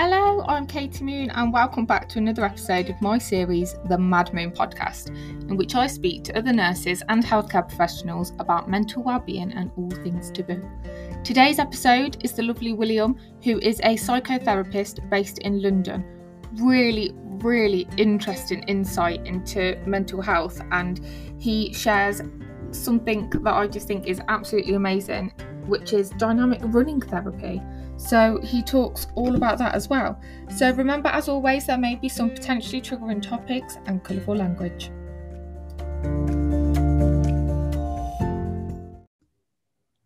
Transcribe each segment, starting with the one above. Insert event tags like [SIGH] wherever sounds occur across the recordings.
Hello, I'm Katie Moon, and welcome back to another episode of my series, the Mad Moon Podcast, in which I speak to other nurses and healthcare professionals about mental well-being and all things taboo. Today's episode is the lovely William, who is a psychotherapist based in London. Really, really interesting insight into mental health, and he shares something that I just think is absolutely amazing, which is dynamic running therapy. So he talks all about that as well. So remember, as always, there may be some potentially triggering topics and colourful language.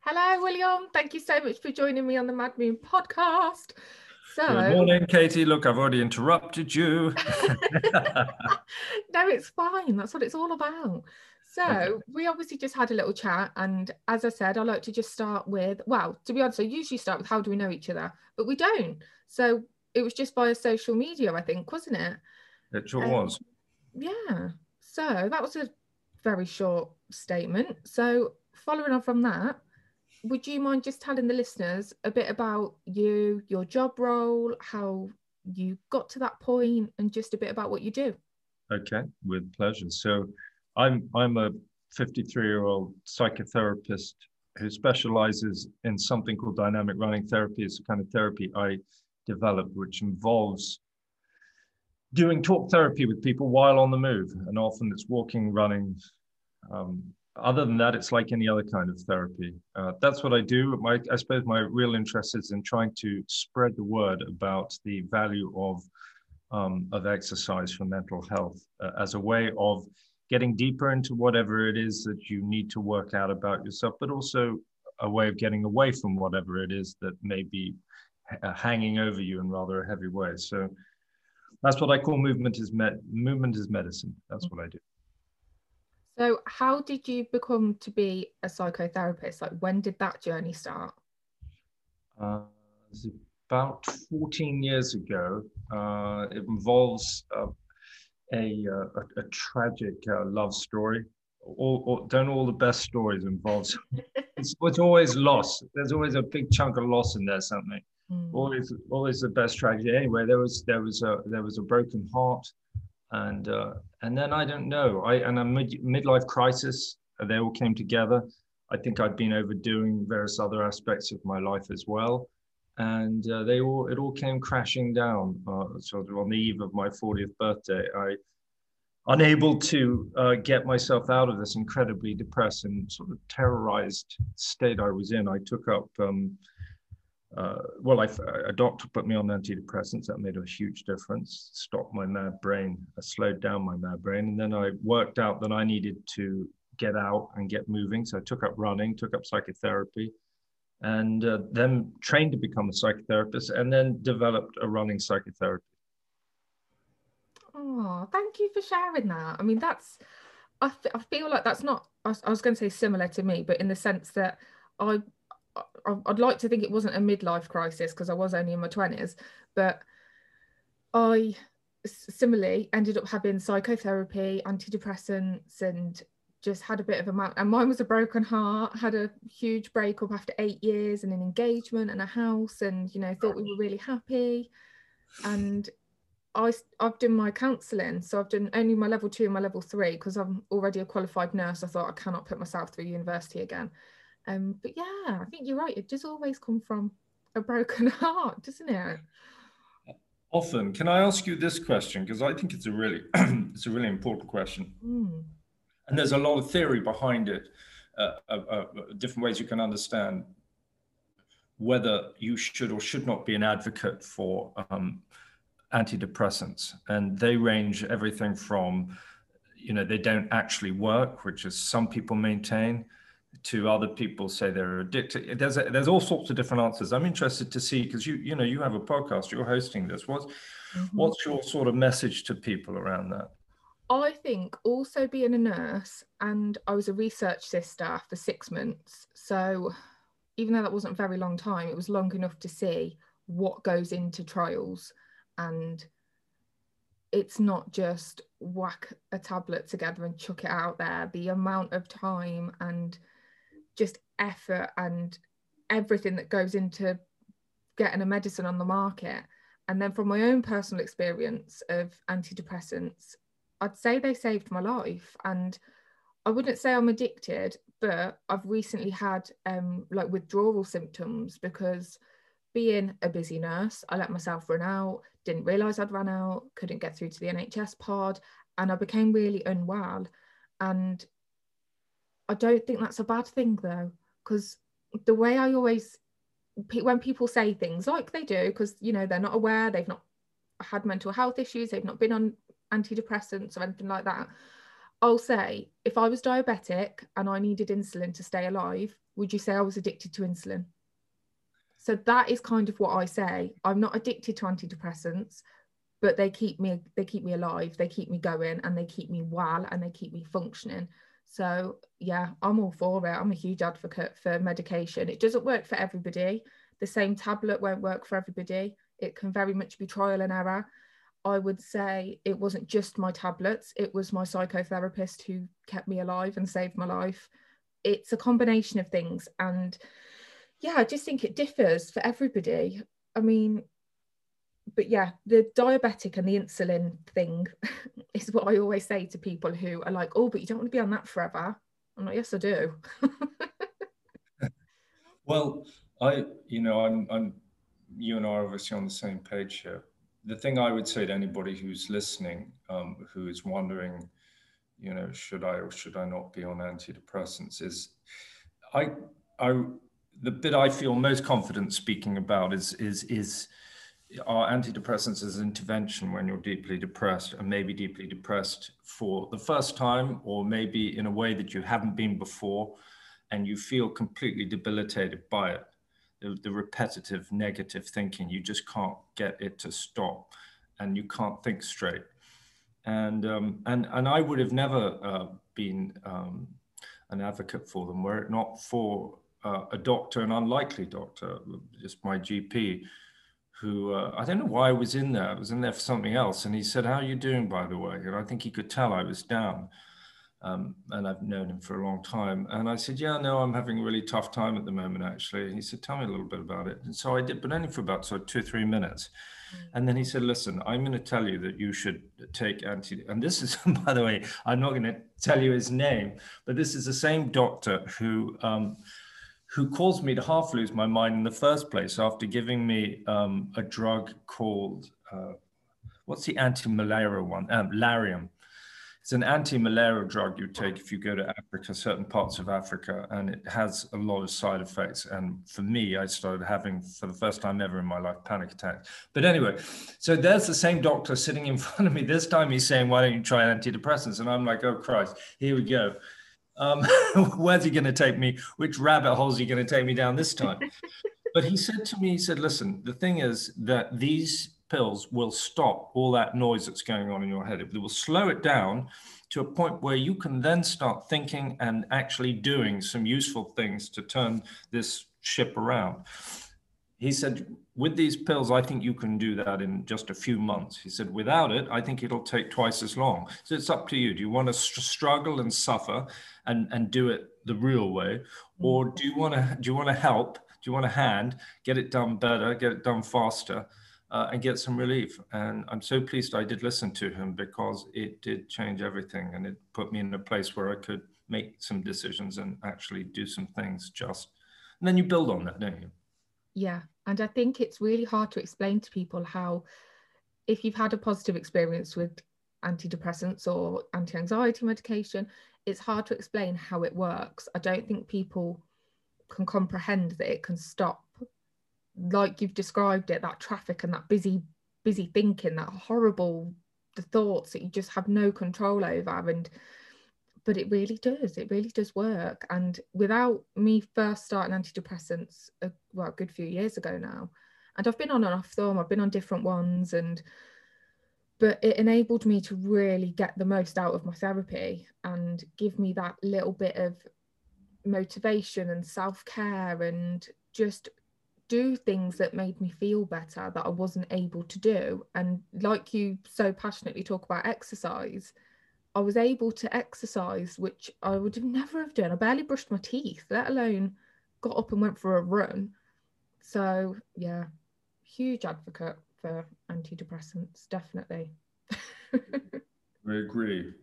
Hello, William. Thank you so much for joining me on the Mad Moon podcast. So, Good morning, Katie. Look, I've already interrupted you. [LAUGHS] [LAUGHS] no, it's fine. That's what it's all about. So okay. we obviously just had a little chat, and as I said, I like to just start with well, to be honest, I usually start with how do we know each other, but we don't. So it was just via social media, I think, wasn't it? It sure um, was. Yeah. So that was a very short statement. So following on from that, would you mind just telling the listeners a bit about you, your job role, how you got to that point, and just a bit about what you do? Okay, with pleasure. So I'm I'm a 53 year old psychotherapist who specializes in something called dynamic running therapy. It's a kind of therapy I developed, which involves doing talk therapy with people while on the move, and often it's walking, running. Um, other than that, it's like any other kind of therapy. Uh, that's what I do. My, I suppose my real interest is in trying to spread the word about the value of um, of exercise for mental health uh, as a way of getting deeper into whatever it is that you need to work out about yourself, but also a way of getting away from whatever it is that may be uh, hanging over you in rather a heavy way. So that's what I call movement is med- movement is medicine. That's what I do. So how did you become to be a psychotherapist? Like when did that journey start? Uh, about 14 years ago. Uh, it involves uh, a, uh, a, a tragic uh, love story. All, all, don't all the best stories involve [LAUGHS] it's, it's always loss. There's always a big chunk of loss in there. Something mm. always always the best tragedy. Anyway, there was there was a there was a broken heart, and uh, and then I don't know. I and a mid, midlife crisis. They all came together. I think I'd been overdoing various other aspects of my life as well and uh, they all it all came crashing down uh, sort of on the eve of my 40th birthday. I unable to uh, get myself out of this incredibly depressed and sort of terrorized state i was in. I took up um, uh, well I, a doctor put me on antidepressants. That made a huge difference stopped my mad brain uh, slowed down my mad brain. And then i worked out that i needed to get out and get moving. So i took up running took up psychotherapy and uh, then trained to become a psychotherapist and then developed a running psychotherapy. Oh, thank you for sharing that. I mean, that's, I, f- I feel like that's not, I was, I was going to say similar to me, but in the sense that I, I I'd like to think it wasn't a midlife crisis because I was only in my 20s, but I similarly ended up having psychotherapy, antidepressants, and just had a bit of a mount and mine was a broken heart had a huge breakup after eight years and an engagement and a house and you know thought we were really happy. And I, I've done my counselling so I've done only my level two and my level three because I'm already a qualified nurse. I thought I cannot put myself through university again. Um but yeah I think you're right. It does always come from a broken [LAUGHS] heart doesn't it? Often. Can I ask you this question? Because I think it's a really [CLEARS THROAT] it's a really important question. Mm and there's a lot of theory behind it, uh, uh, uh, different ways you can understand whether you should or should not be an advocate for um, antidepressants. And they range everything from, you know, they don't actually work, which is some people maintain, to other people say they're addicted. There's a, there's all sorts of different answers. I'm interested to see because you you know you have a podcast, you're hosting this. What's mm-hmm. what's your sort of message to people around that? I think also being a nurse and I was a research sister for six months. So even though that wasn't a very long time, it was long enough to see what goes into trials. And it's not just whack a tablet together and chuck it out there. The amount of time and just effort and everything that goes into getting a medicine on the market. And then from my own personal experience of antidepressants, I'd say they saved my life. And I wouldn't say I'm addicted, but I've recently had um, like withdrawal symptoms because being a busy nurse, I let myself run out, didn't realize I'd run out, couldn't get through to the NHS pod, and I became really unwell. And I don't think that's a bad thing though, because the way I always, when people say things like they do, because you know they're not aware, they've not had mental health issues, they've not been on antidepressants or anything like that. I'll say, if I was diabetic and I needed insulin to stay alive, would you say I was addicted to insulin? So that is kind of what I say. I'm not addicted to antidepressants, but they keep me they keep me alive, they keep me going, and they keep me well, and they keep me functioning. So yeah, I'm all for it. I'm a huge advocate for medication. It doesn't work for everybody. The same tablet won't work for everybody. It can very much be trial and error. I would say it wasn't just my tablets, it was my psychotherapist who kept me alive and saved my life. It's a combination of things. And yeah, I just think it differs for everybody. I mean, but yeah, the diabetic and the insulin thing [LAUGHS] is what I always say to people who are like, oh, but you don't want to be on that forever. I'm like, yes, I do. [LAUGHS] well, I, you know, I'm, I'm, you and I are obviously on the same page here the thing I would say to anybody who's listening, um, who is wondering, you know, should I or should I not be on antidepressants, is I, I, the bit I feel most confident speaking about is is is are antidepressants as intervention when you're deeply depressed and maybe deeply depressed for the first time or maybe in a way that you haven't been before and you feel completely debilitated by it the, repetitive negative thinking. You just can't get it to stop, and you can't think straight. And um, and and I would have never uh, been um, an advocate for them were it not for uh, a doctor, an unlikely doctor, just my GP, who uh, I don't know why I was in there. I was in there for something else, and he said, "How are you doing, by the way?" And I think he could tell I was down. Um, and I've known him for a long time. And I said, Yeah, no, I'm having a really tough time at the moment, actually. And he said, Tell me a little bit about it. And so I did, but only for about sort of two or three minutes. Mm. And then he said, Listen, I'm going to tell you that you should take anti. And this is, [LAUGHS] by the way, I'm not going to tell you his name, but this is the same doctor who. Um, who caused me to half lose my mind in the first place after giving me um, a drug called uh, what's the anti-malaria one? Um, Lariam. It's an anti-malaria drug you take if you go to Africa, certain parts of Africa, and it has a lot of side effects. And for me, I started having, for the first time ever in my life, panic attacks. But anyway, so there's the same doctor sitting in [LAUGHS] front of me. This time he's saying, "Why don't you try antidepressants?" And I'm like, "Oh Christ, here we go." Um, [LAUGHS] where's he going to take me? Which rabbit holes he going to take me down this time? [LAUGHS] but he said to me, he said, "Listen, the thing is that these pills will stop all that noise that's going on in your head. It will slow it down to a point where you can then start thinking and actually doing some useful things to turn this ship around. He said, with these pills, I think you can do that in just a few months. He said, without it, I think it'll take twice as long. So it's up to you. Do you want to struggle and suffer and, and do it the real way? Or do you want to, do you want to help? Do you want a hand, get it done better, get it done faster? Uh, and get some relief. And I'm so pleased I did listen to him because it did change everything and it put me in a place where I could make some decisions and actually do some things just. And then you build on that, don't you? Yeah. And I think it's really hard to explain to people how, if you've had a positive experience with antidepressants or anti anxiety medication, it's hard to explain how it works. I don't think people can comprehend that it can stop like you've described it that traffic and that busy busy thinking that horrible the thoughts that you just have no control over and but it really does it really does work. And without me first starting antidepressants a, well a good few years ago now and i've been on and off them i've been on different ones and but it enabled me to really get the most out of my therapy and give me that little bit of motivation and self-care and just do things that made me feel better that I wasn't able to do. And like you so passionately talk about exercise, I was able to exercise, which I would have never have done. I barely brushed my teeth, let alone got up and went for a run. So yeah, huge advocate for antidepressants, definitely. [LAUGHS] we agree.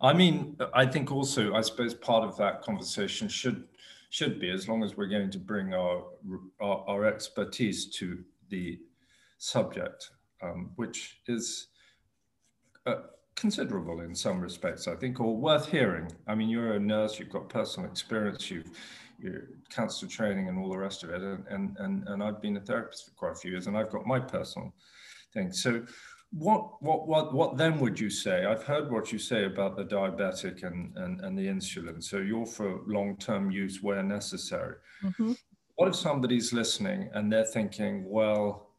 I mean, I think also, I suppose part of that conversation should should be, as long as we're going to bring our our, our expertise to the subject, um, which is uh, considerable in some respects, I think, or worth hearing. I mean, you're a nurse, you've got personal experience, you've your counselor training and all the rest of it, and, and and and I've been a therapist for quite a few years, and I've got my personal thing. So, what what what what then would you say? I've heard what you say about the diabetic and and, and the insulin. So you're for long-term use where necessary. Mm-hmm. What if somebody's listening and they're thinking, well,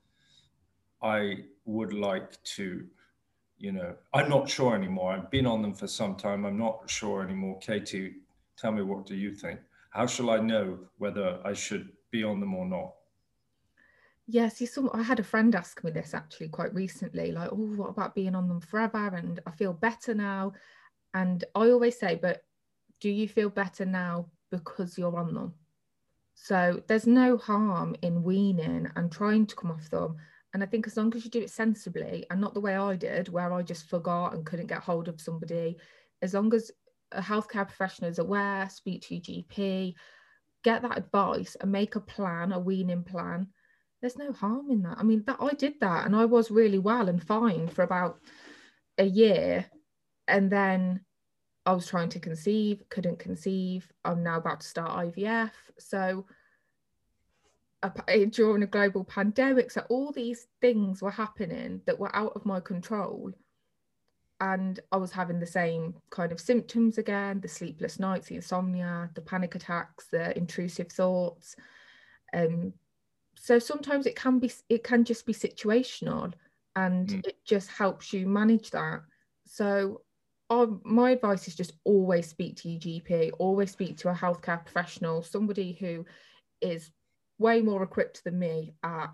I would like to you know, I'm not sure anymore. I've been on them for some time. I'm not sure anymore. Katie, tell me what do you think? How shall I know whether I should be on them or not? Yes, you saw. I had a friend ask me this actually quite recently, like, "Oh, what about being on them forever?" And I feel better now. And I always say, "But do you feel better now because you're on them?" So there's no harm in weaning and trying to come off them and I think as long as you do it sensibly and not the way I did, where I just forgot and couldn't get hold of somebody, as long as a healthcare professional is aware, speak to your GP, get that advice and make a plan, a weaning plan, there's no harm in that. I mean, that I did that and I was really well and fine for about a year. And then I was trying to conceive, couldn't conceive. I'm now about to start IVF. So during a global pandemic. So all these things were happening that were out of my control. And I was having the same kind of symptoms again the sleepless nights, the insomnia, the panic attacks, the intrusive thoughts. Um, so sometimes it can be, it can just be situational and mm. it just helps you manage that. So um, my advice is just always speak to your GP, always speak to a healthcare professional, somebody who is way more equipped than me at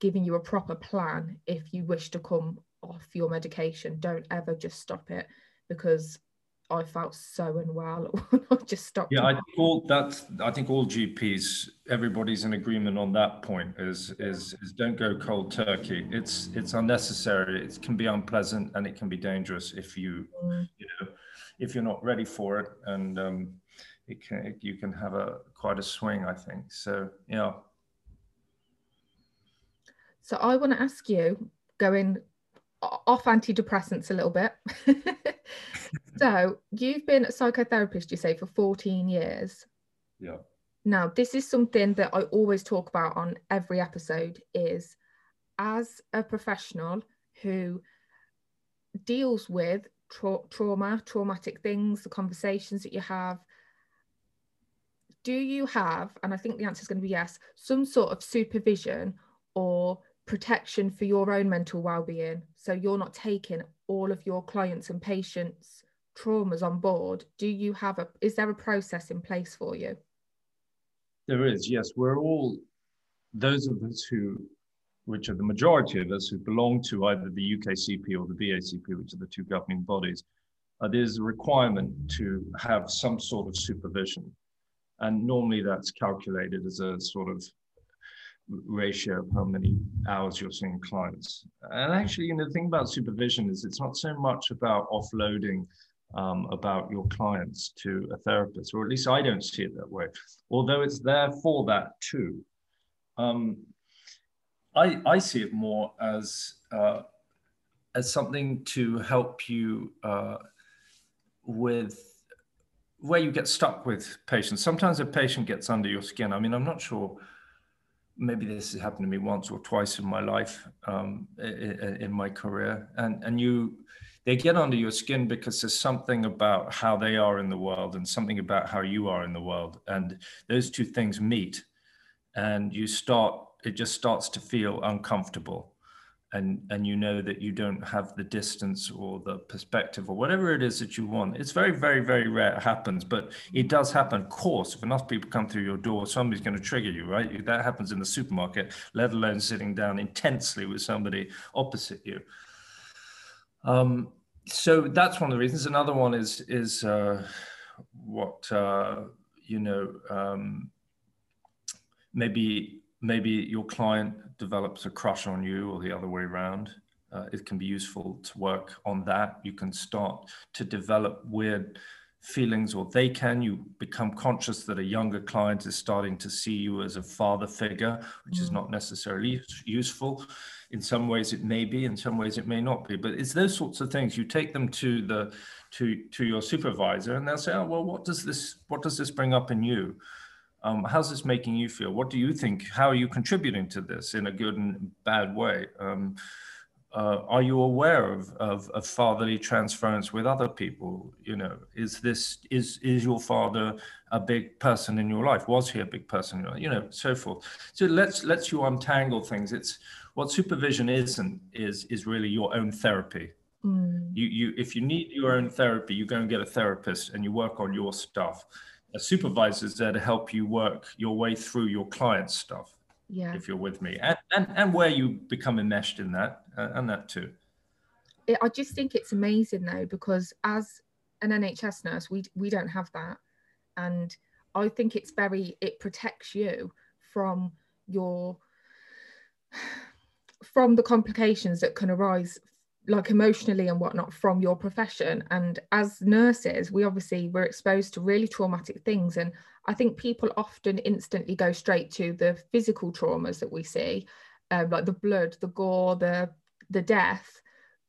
giving you a proper plan if you wish to come off your medication. Don't ever just stop it because I felt so unwell [LAUGHS] I just stopped. Yeah, I think all that. I think all GPs, everybody's in agreement on that point. Is is is don't go cold turkey. It's it's unnecessary. It can be unpleasant and it can be dangerous if you mm. you know if you're not ready for it. And um, it can it, you can have a quite a swing i think so yeah so i want to ask you going off antidepressants a little bit. [LAUGHS] So you've been a psychotherapist you say for 14 years. Yeah. Now this is something that i always talk about on every episode is as a professional who deals with tra- trauma traumatic things the conversations that you have do you have, and I think the answer is going to be yes, some sort of supervision or protection for your own mental well-being so you're not taking all of your clients and patients traumas on board do you have a is there a process in place for you? There is yes. We're all those of us who which are the majority of us who belong to either the UKCP or the BACP, which are the two governing bodies uh, there's a requirement to have some sort of supervision. And normally that's calculated as a sort of ratio of how many hours you're seeing clients. And actually, you know, the thing about supervision is it's not so much about offloading um, about your clients to a therapist, or at least I don't see it that way, although it's there for that too. Um, I, I see it more as, uh, as something to help you uh, with where you get stuck with patients. Sometimes a patient gets under your skin. I mean, I'm not sure. Maybe this has happened to me once or twice in my life, um, in, in my career, and and you, they get under your skin because there's something about how they are in the world and something about how you are in the world, and those two things meet, and you start. It just starts to feel uncomfortable, and and you know that you don't have the distance or the perspective or whatever it is that you want. It's very very very rare it happens but it does happen. Of course if enough people come through your door somebody's going to trigger you right? That happens in the supermarket let alone sitting down intensely with somebody opposite you. Um, so that's one of the reasons. Another one is is uh, what uh, you know um, maybe maybe your client develops a crush on you or the other way around. Uh, it can be useful to work on that. You can start to develop weird feelings, or they can. You become conscious that a younger client is starting to see you as a father figure, which mm. is not necessarily useful. In some ways, it may be. In some ways, it may not be. But it's those sorts of things. You take them to the to to your supervisor, and they'll say, "Oh, well, what does this what does this bring up in you?" Um, how's this making you feel? What do you think? How are you contributing to this in a good and bad way? Um, uh, are you aware of, of, of, fatherly transference with other people? You know, is this is is your father a big person in your life? Was he a big person? You know, so forth. So let's let's you untangle things. It's what supervision isn't is is really your own therapy. Mm. You you if you need your own therapy, you go and get a therapist and you work on your stuff a supervisor is there to help you work your way through your client stuff. Yeah. If you're with me, and and, and where you become enmeshed in that, uh, and that too. I just think it's amazing though because as an NHS nurse, we we don't have that, and I think it's very it protects you from your [SIGHS] from the complications that can arise like emotionally and whatnot from your profession. And as nurses we obviously we're exposed to really traumatic things. And i think people often instantly go straight to the physical traumas that we see um, like the blood the gore the the death.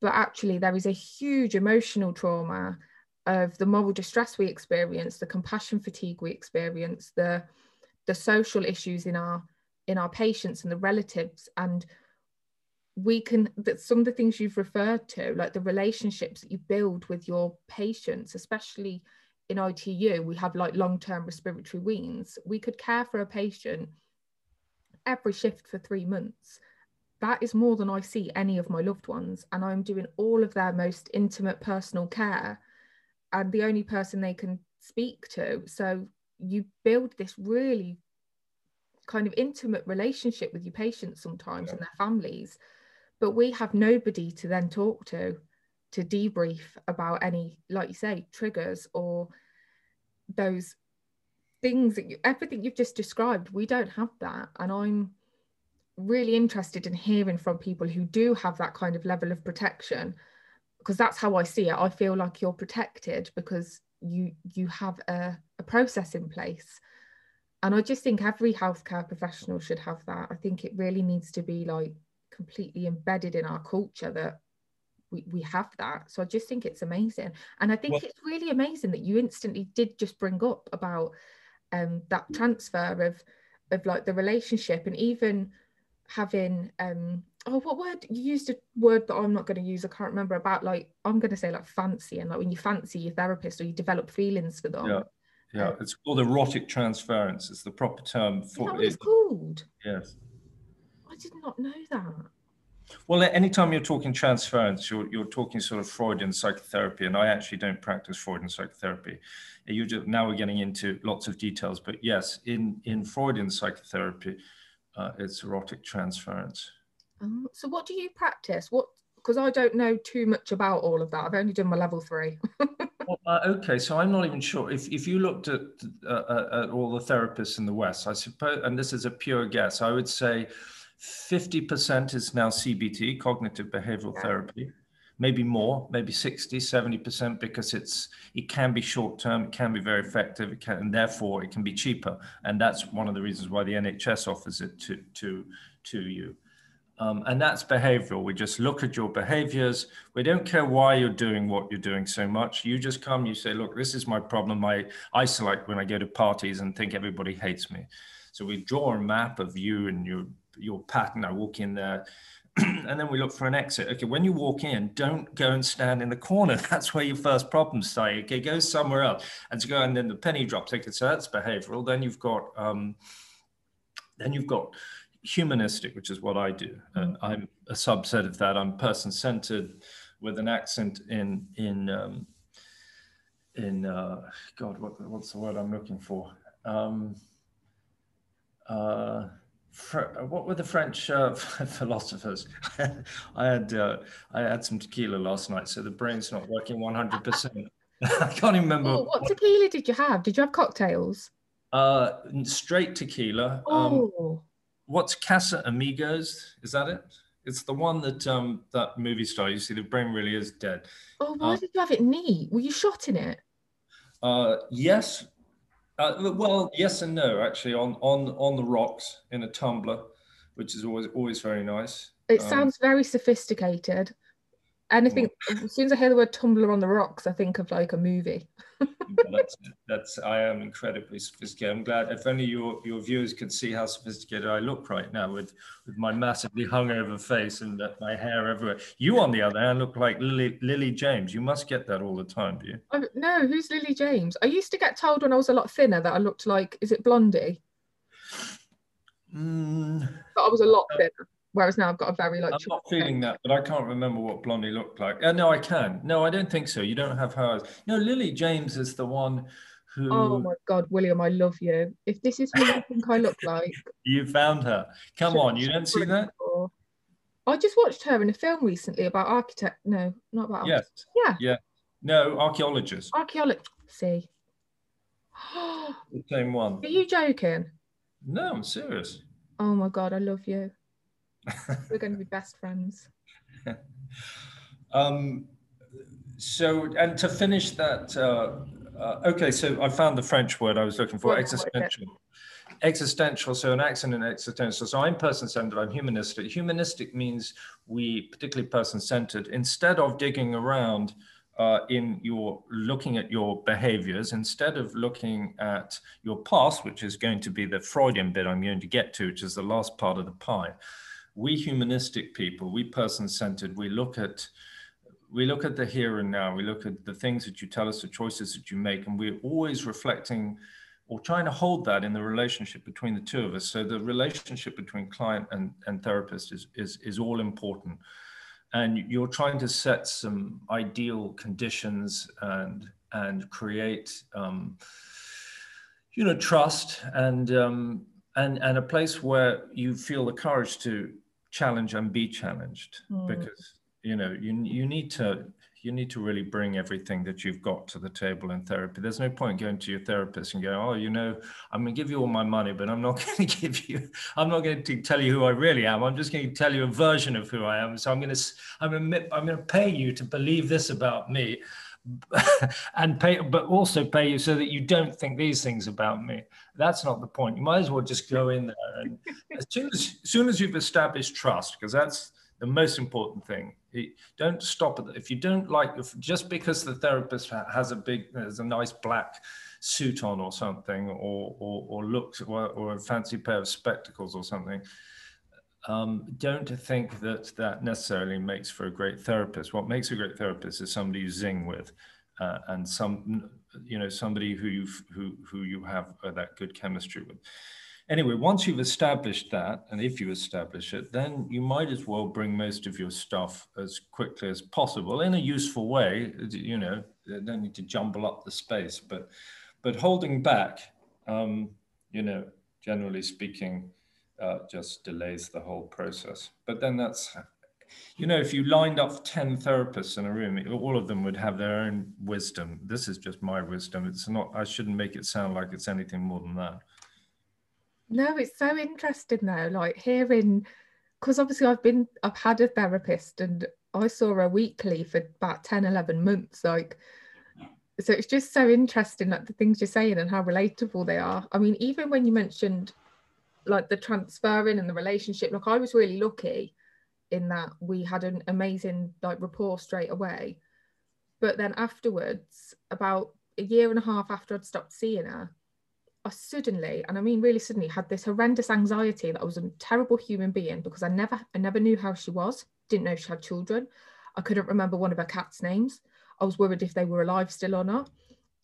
But actually there is a huge emotional trauma of the moral distress we experience the compassion fatigue we experience the the social issues in our in our patients and the relatives. And we can that some of the things you've referred to like the relationships that you build with your patients especially in ITU we have like long-term respiratory weans. We could care for a patient every shift for 3 months. That is more than I see any of my loved ones and I'm doing all of their most intimate personal care and the only person they can speak to. So you build this really kind of intimate relationship with your patients sometimes yeah. and their families but we have nobody to then talk to to debrief about any like you say triggers or those things that you everything you've just described. We don't have that. And i'm really interested in hearing from people who do have that kind of level of protection because that's how i see it. I feel like you're protected because you you have a, a process in place. And i just think every healthcare professional should have that. I think it really needs to be like completely embedded in our culture that we, we have that. So I just think it's amazing. And I think well, it's really amazing that you instantly did just bring up about um, that transfer of of like the relationship and even having um oh what word you used a word that I'm not going to use I can't remember about like I'm going to say like fancy and like when you fancy your therapist or you develop feelings for them yeah yeah um, it's called erotic transference it's the proper term for it, it's called yes did not know that. Well, anytime you're talking transference, you're, you're talking sort of Freudian psychotherapy, and I actually don't practice Freudian psychotherapy. You just, now we're getting into lots of details, but yes, in, in Freudian psychotherapy, uh, it's erotic transference. Um, so, what do you practice? What because I don't know too much about all of that. I've only done my level three. [LAUGHS] well, uh, okay, so I'm not even sure if if you looked at, uh, uh, at all the therapists in the West, I suppose, and this is a pure guess, I would say 50% is now CBT, cognitive behavioral yeah. therapy, maybe more, maybe 60, 70% because it's it can be short term, it can be very effective, it can, and therefore it can be cheaper. And that's one of the reasons why the NHS offers it to to to you. Um, and that's behavioral. We just look at your behaviors. We don't care why you're doing what you're doing so much. You just come, you say, look, this is my problem. I isolate when I go to parties and think everybody hates me. So we draw a map of you and your your pattern. I walk in there. [CLEARS THROAT] and then we look for an exit. Okay, when you walk in, don't go and stand in the corner. [LAUGHS] That's where your first problems start. Okay, go somewhere else. And to go and then the penny drops. Okay, so that's behavioral. Then you've got um, then you've got humanistic, which is what I do. And. I'm a subset of that. I'm person-centered with an accent in in um, in uh, God, what, what's the word I'm looking for? Um, uh, what were the French uh, [LAUGHS] philosophers? [LAUGHS] I had uh, I had some tequila last night, so the brain's not working one hundred percent. [LAUGHS] I can't even remember. Oh, what tequila did you have? Did you have cocktails? Uh, straight tequila. Um, oh. Um, what's Casamigos? Is that it? It's the one that um, that movie star. You see, the brain really is dead. Oh, why uh, did you have it neat? Were you shot in it? Uh, yes. Uh, well, yes and no. Actually, on on on the rocks in a tumbler, which is always always very nice. It um, sounds very sophisticated. Anything as soon as I hear the word tumbler on the rocks, I think of like a movie. [LAUGHS] that's, that's I am incredibly sophisticated. I'm glad if only your your viewers could see how sophisticated I look right now with with my massively hungover face and my hair everywhere. You, on the other hand, look like Lily, Lily James. You must get that all the time, do you? Oh, no, who's Lily James? I used to get told when I was a lot thinner that I looked like is it Blondie? Mm. But I was a lot thinner. Whereas now I've got a very like. I'm not feeling that, but I can't remember what Blondie looked like. Uh, no, I can. No, I don't think so. You don't have hers. No, Lily James is the one who. Oh my God, William, I love you. If this is who you think I look like. [LAUGHS] You found her. Come on, you don't see that? I just watched her in a film recently about architect. No, not about. Yes. Yeah. Yeah. No, archaeologists. Archaeologist. See. [GASPS] the same one. Are you joking? No, I'm serious. Oh my God, I love you. We're going to be best friends. [LAUGHS] um, so, and to finish that, uh, uh, okay, so I found the French word I was looking for, existential. Existential, so an accent and existential. So I'm person-centered, I'm humanistic. Humanistic means we, particularly person-centered, instead of digging around uh, in your looking at your behaviors instead of looking at your past, which is going to be the Freudian bit I'm going to get to, which is the last part of the pie we humanistic people, we person-centered, we look at we look at the here and now. We look at the things that you tell us, the choices that you make, and we're always reflecting or trying to hold that in the relationship between the two of us. So the relationship between client and, and therapist is, is, is all important. And you're trying to set some ideal conditions and and create um, you know trust and um, and and a place where you feel the courage to challenge and be challenged mm. because you know you you need to you need to really bring everything that you've got to the table in therapy. There's no point going to your therapist and going, oh, you know, I'm going to give you all my money, but I'm not [LAUGHS] going to give you, I'm not going to tell you who I really am. I'm just going to tell you a version of who I am. So I'm going to, I'm going to, I'm going to pay you to believe this about me. And pay, but also pay you so that you don't think these things about me. That's not the point. You might as well just go in there and [LAUGHS] as soon as, as soon as you've established trust, because that's the most important thing. Don't stop it. If you don't like, if just because the therapist has a big, there's a nice black suit on or something, or or, or looks or, or a fancy pair of spectacles or something, um, don't think that that necessarily makes for a great therapist. What makes a great therapist is somebody you zing with, uh, and some, you know, somebody who you who who you have uh, that good chemistry with. Anyway, once you've established that, and if you establish it, then you might as well bring most of your stuff as quickly as possible in a useful way. You know, you don't need to jumble up the space, but but holding back, um, you know, generally speaking uh, just delays the whole process. But then that's, you know, if you lined up 10 therapists in a room, all of them would have their own wisdom. This is just my wisdom. It's not, I shouldn't make it sound like it's anything more than that. No, it's so interesting though, like hearing, because obviously I've been, I've had a therapist and I saw her weekly for about 10, 11 months. Like, so it's just so interesting, like the things you're saying and how relatable they are. I mean, even when you mentioned like the transferring and the relationship. Like i was really lucky in that we had an amazing like rapport straight away. But then afterwards about a year and a half after i'd stopped seeing her i suddenly and i mean really suddenly had this horrendous anxiety that i was a terrible human being because i never i never knew how she was didn't know she had children. I couldn't remember one of her cats names. I was worried if they were alive still or not.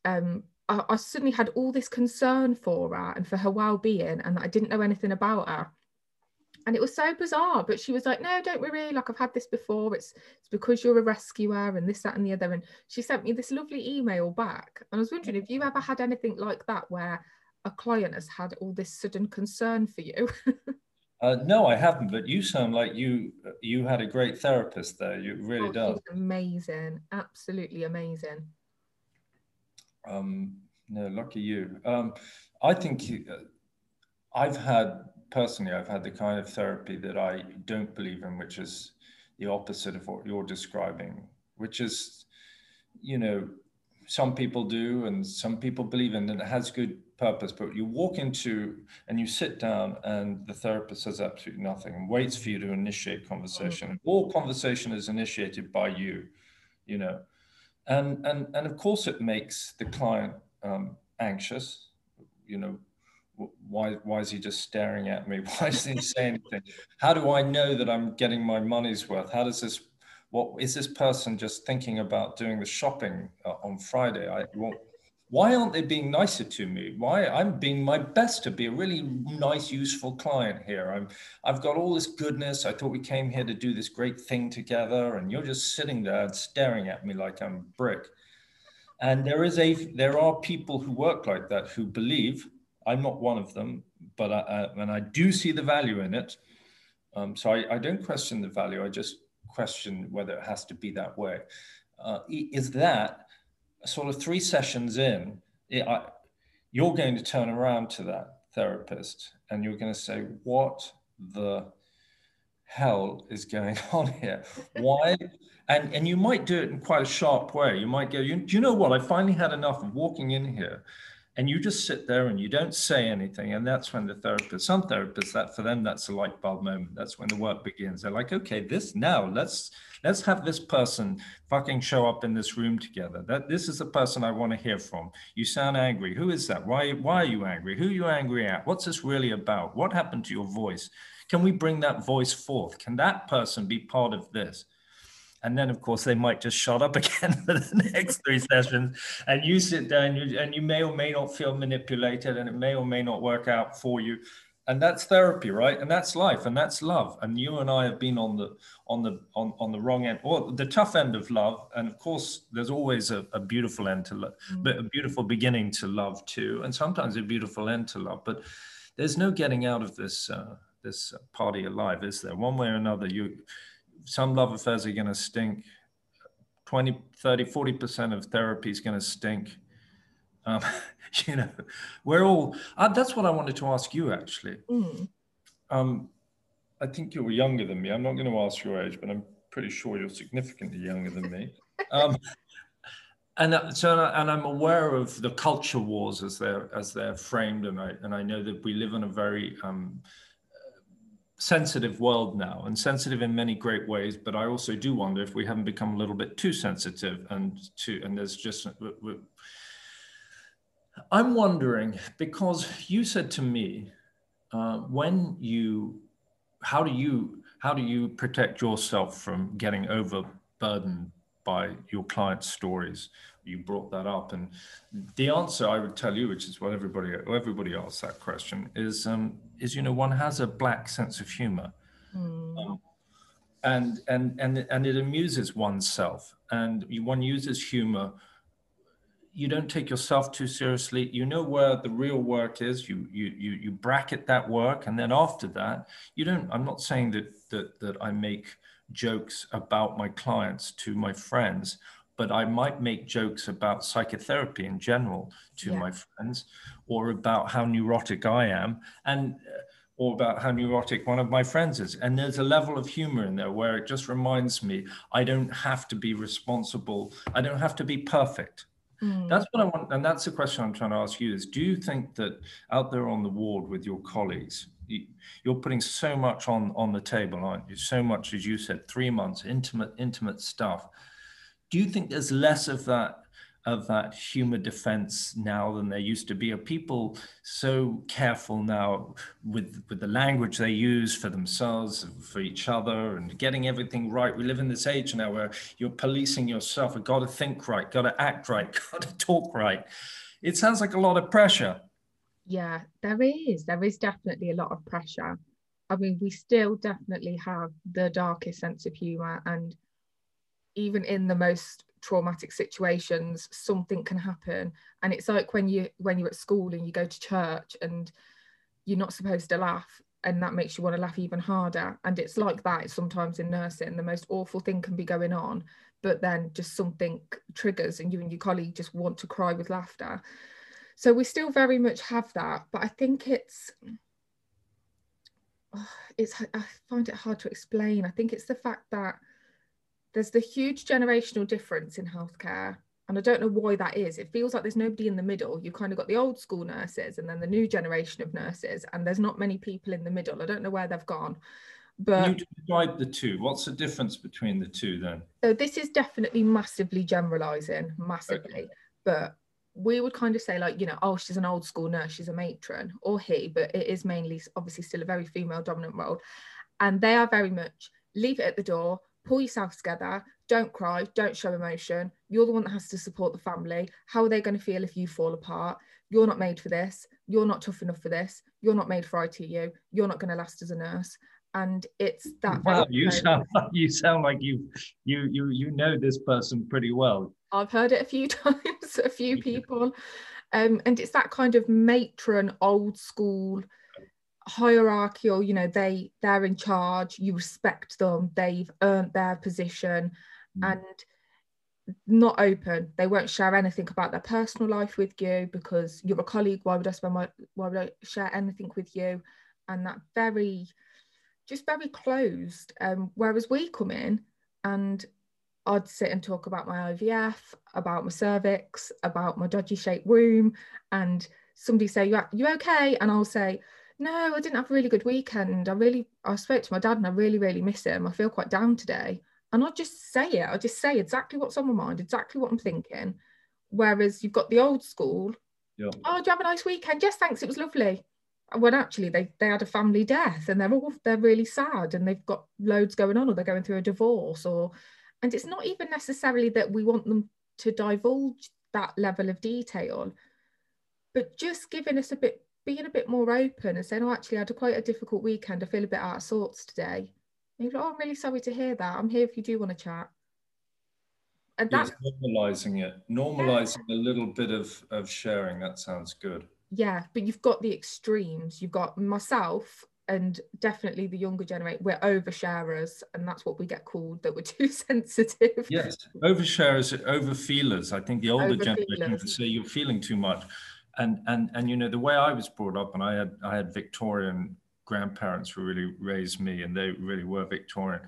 Um, I, I suddenly had all this concern for her and for her well-being and I didn't know anything about her. And it was so bizarre but she was like no don't worry like i've had this before. It's it's because you're a rescuer and this that and the other. And she sent me this lovely email back. And i was wondering if you ever had anything like that where a client has had all this sudden concern for you? [LAUGHS] Uh, no i haven't but you sound like you you had a great therapist there. You really oh, does. amazing. Absolutely amazing um, no, lucky you. Um, I think uh, I've had personally, I've had the kind of therapy that I don't believe in, which is the opposite of what you're describing, which is, you know, some people do and some people believe in and it has good purpose but you walk into and you sit down and the therapist says absolutely nothing and waits for you to initiate conversation mm-hmm. all conversation is initiated by you you know and and and of course it makes the client um, anxious. You know why why is he just staring at me? [LAUGHS] Why doesn't he say anything? How do i know that i'm getting my money's worth? How does this what is this person just thinking about doing the shopping uh, on friday? I well, why aren't they being nicer to me? Why i'm being my best to be a really nice useful client here. I'm i've got all this goodness. I thought we came here to do this great thing together and you're just sitting there and staring at me like i'm a brick. And there is a there are people who work like that who believe i'm not one of them but I, uh, and i do see the value in it. Um, so I, I don't question the value. I just question whether it has to be that way. Uh, is that sort of three sessions in, it, I, you're going to turn around to that therapist and you're going to say, What the hell is going [LAUGHS] on here? Why? and, and you might do it in quite a sharp way. You might go, you, Do you know what? I finally had enough of walking in here and you just sit there and you don't say anything. And that's when the therapist some therapists that for them that's a light bulb moment. That's when the work begins. They're like okay this now let's let's have this person fucking show up in this room together. That this is the person i want to hear from. You sound angry. Who is that? Why why are you angry? Who are you angry at? What's this really about? What happened to your voice? Can we bring that voice forth? Can that person be part of this and then of course they might just shut up [LAUGHS] again for the next three sessions. And you sit down and you may or may not feel manipulated and it may or may not work out for you. And that's therapy right? And that's life and that's love. And you and i have been on the on the on, on the wrong end or the tough end of love. And of course there's always a, a beautiful end to love mm. but a beautiful beginning to love too. And sometimes a beautiful end to love but there's no getting out of this uh, this party alive is there? One way or another you some love affairs are going to stink 20 30 40% of therapy is going to stink. Um, [LAUGHS] you know we're all uh, that's what i wanted to ask you actually. Mm. um, i think you were younger than me. I'm not going to ask your age but i'm pretty sure you're significantly younger than me. [LAUGHS] Um, and uh, so and i'm aware of the culture wars as they're as they're framed and i and i know that we live in a very um, sensitive world now and sensitive in many great ways but i also do wonder if we haven't become a little bit too sensitive and too and there's just i'm wondering because you said to me uh, when you how do you how do you protect yourself from getting overburdened by your clients stories? You brought that up, and the answer I would tell you, which is what everybody everybody asks that question, is um, is you know one has a black sense of humor, mm. um, and and and and it amuses oneself, and one uses humor. You don't take yourself too seriously. You know where the real work is. You you you you bracket that work, and then after that, you don't. I'm not saying that that that I make jokes about my clients to my friends but I might make jokes about psychotherapy in general to yeah. my friends, or about how neurotic I am, and uh, or about how neurotic one of my friends is. And there's a level of humor in there where it just reminds me I don't have to be responsible. I don't have to be perfect. Mm. That's what I want, and that's the question I'm trying to ask you: Is do you think that out there on the ward with your colleagues, you're putting so much on on the table, aren't you? So much, as you said, three months, intimate, intimate stuff do you think there's less of that of that humor defense now than there used to be? Are people so careful now with with the language they use for themselves, for each other, and getting everything right? We live in this age now where you're policing yourself. I've got to think right, got to act right, [LAUGHS] got to talk right. It sounds like a lot of pressure. Yeah, there is. There is definitely a lot of pressure. I mean, we still definitely have the darkest sense of humor and even in the most traumatic situations something can happen. And it's like when you when you're at school and you go to church and you're not supposed to laugh and that makes you want to laugh even harder. And it's like that sometimes in nursing the most awful thing can be going on but then just something triggers and you and your colleague just want to cry with laughter. So we still very much have that but i think it's [SIGHS] it's I find it hard to explain. I think it's the fact that there's the huge generational difference in healthcare. And I don't know why that is. It feels like there's nobody in the middle. You've kind of got the old school nurses and then the new generation of nurses, and there's not many people in the middle. I don't know where they've gone. But Can you describe the two? What's the difference between the two then? So this is definitely massively generalizing, massively. Okay. But we would kind of say like you know oh she's an old school nurse she's a matron or he but it is mainly obviously still a very female dominant role and they are very much leave it at the door pull yourself together don't cry don't show emotion. You're the one that has to support the family. How are they going to feel if you fall apart? You're not made for this. You're not tough enough for this. You're not made for ITU you're not going to last as a nurse. And it's that wow you sound like [LAUGHS] you sound like you you you you know this person pretty well. I've heard it a few [LAUGHS] times, a few people. Um, and it's that kind of matron, old school, hierarchical, you know, they they're in charge, you respect them, they've earned their position mm. and not open. They won't share anything about their personal life with you because you're a colleague. Why would I spend my why would I share anything with you? And that very just very closed. Um, whereas we come in and I'd sit and talk about my IVF, about my cervix, about my dodgy shaped womb, and somebody say, "You you okay?" And I'll say, "No, I didn't have a really good weekend. I really I spoke to my dad and I really really miss him. I feel quite down today." And I'll just say it. I'll just say exactly what's on my mind, exactly what I'm thinking. Whereas you've got the old school. Yeah. Oh, do you have a nice weekend? Yes, thanks. It was lovely. When actually they they had a family death and they're all they're really sad and they've got loads going on or they're going through a divorce or and it's not even necessarily that we want them to divulge that level of detail, but just giving us a bit, being a bit more open and saying, oh, actually, I had a quite a difficult weekend. I feel a bit out of sorts today. And you're like, oh, I'm really sorry to hear that. I'm here if you do want to chat. And that's yes, normalizing it, normalizing yeah. a little bit of, of sharing. That sounds good. Yeah, but you've got the extremes. You've got myself and definitely the younger generation we're oversharers and that's what we get called that we're [LAUGHS] too sensitive yes oversharers overfeelers i think the older generation would say you're feeling too much and and and you know the way i was brought up and i had i had victorian grandparents who really raised me and they really were victorian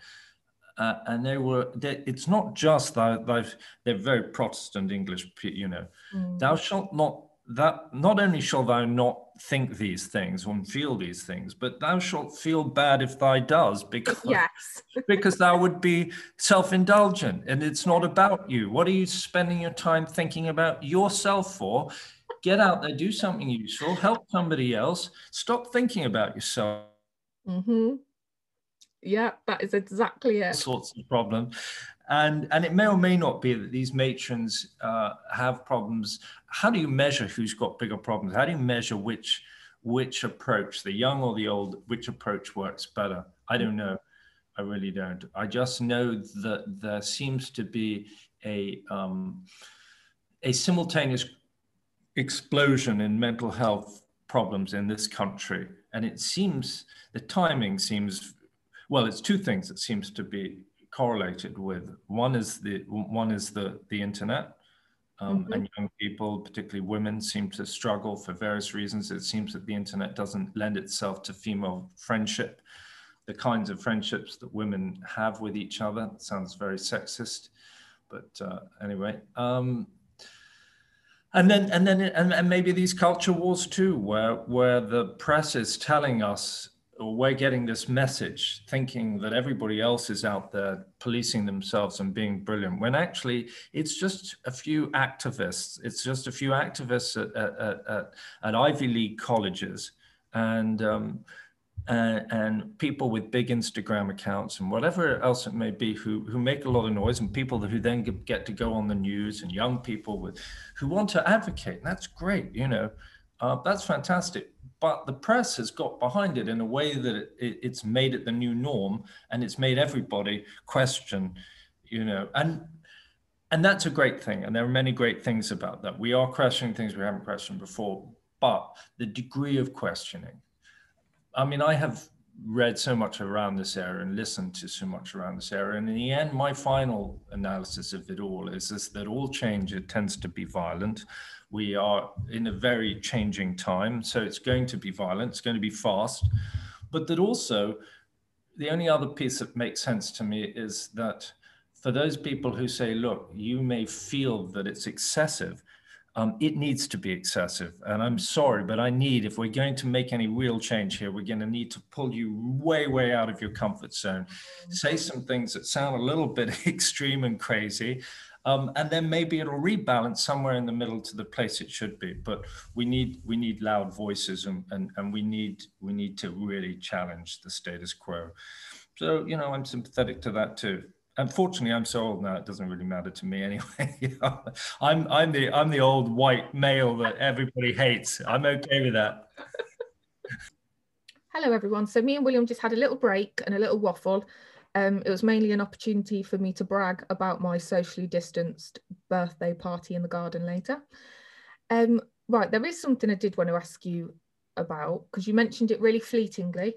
uh, and they were they, it's not just that they've they're very protestant english you know mm. thou shalt not that not only shall thou not think these things and feel these things, but thou shalt feel bad if thou does, because yes. [LAUGHS] because thou would be self-indulgent, and it's not about you. What are you spending your time thinking about yourself for? Get out there, do something useful, help somebody else. Stop thinking about yourself. Mm-hmm. Yeah, that is exactly it. Sorts of problems and and it may or may not be that these matrons uh, have problems. How do you measure who's got bigger problems? How do you measure which which approach, the young or the old, which approach works better? I don't know. I really don't. I just know that there seems to be a um, a simultaneous explosion in mental health problems in this country, and it seems the timing seems well. It's two things that seems to be correlated with. One is the one is the the internet, um, mm-hmm. and young people, particularly women, seem to struggle for various reasons. It seems that the internet doesn't lend itself to female friendship, the kinds of friendships that women have with each other. Sounds very sexist, but uh, anyway. Um, and then, and then, and, and maybe these culture wars too, where where the press is telling us or we're getting this message thinking that everybody else is out there policing themselves and being brilliant when actually it's just a few activists it's just a few activists at, at, at, at ivy league colleges. And um, and, and, people with big instagram accounts and whatever else it may be who, who make a lot of noise and people who then get to go on the news and young people with who want to advocate. That's great you know. Uh, that's fantastic. But the press has got behind it in a way that it, it, it's made it the new norm and it's made everybody question you know. And and that's a great thing. And there are many great things about that. We are questioning things we haven't questioned before but the degree of questioning i mean i have read so much around this area and listened to so much around this area and in the end my final analysis of it all is, is that all change it tends to be violent we are in a very changing time, so it's going to be violent, it's going to be fast. but that also the only other piece that makes sense to me is that for those people who say, look, you may feel that it's excessive, um, it needs to be excessive. And I'm sorry, but I need, if we're going to make any real change here, we're going to need to pull you way, way out of your comfort zone. Say some things that sound a little bit [LAUGHS] extreme and crazy. Um, and then maybe it'll rebalance somewhere in the middle to the place it should be. But we need we need loud voices and, and, and we need we need to really challenge the status quo. So, you know, I'm sympathetic to that too unfortunately i'm so old now it doesn't really matter to me [LAUGHS] anyway. I'm i'm the i'm the old white male that everybody hates. I'm okay with that. [LAUGHS] Hello everyone. So me and william just had a little break and a little waffle. Um, it was mainly an opportunity for me to brag about my socially distanced birthday party in the garden later. Um, right there is something i did want to ask you about because you mentioned it really fleetingly.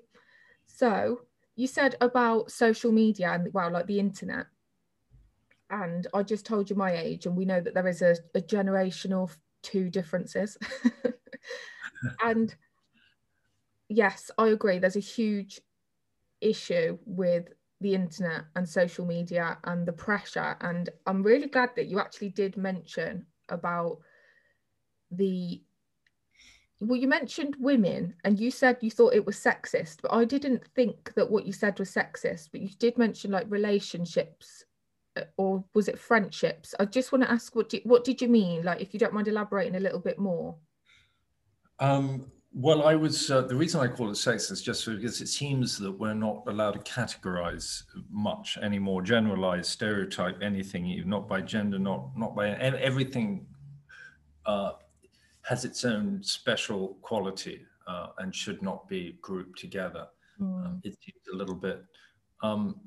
So you said about social media and well like the internet. And i just told you my age and we know that there is a, a generational two differences. [LAUGHS] And yes i agree there's a huge issue with the internet and social media and the pressure. And i'm really glad that you actually did mention about the well you mentioned women and you said you thought it was sexist but i didn't think that what you said was sexist but you did mention like relationships uh, or was it friendships? I just want to ask what did, what did you mean? Like if you don't mind elaborating a little bit more. Um, well i was uh, the reason i call it sexist just because it seems that we're not allowed to categorize much anymore generalize stereotype anything not by gender not not by everything uh, has its own special quality uh, and should not be grouped together. Mm. Um, it's a little bit. Um,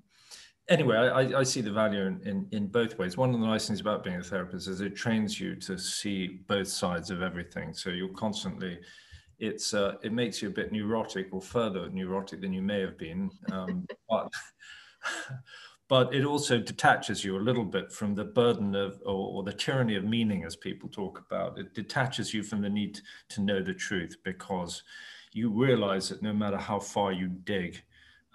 anyway, I, I, see the value in, in, in, both ways. One of the nice things about being a therapist is it trains you to see both sides of everything. So you're constantly, it's uh, it makes you a bit neurotic or further neurotic than you may have been. Um, [LAUGHS] but [LAUGHS] but it also detaches you a little bit from the burden of or, or, the tyranny of meaning as people talk about. It detaches you from the need to know the truth because you realize that no matter how far you dig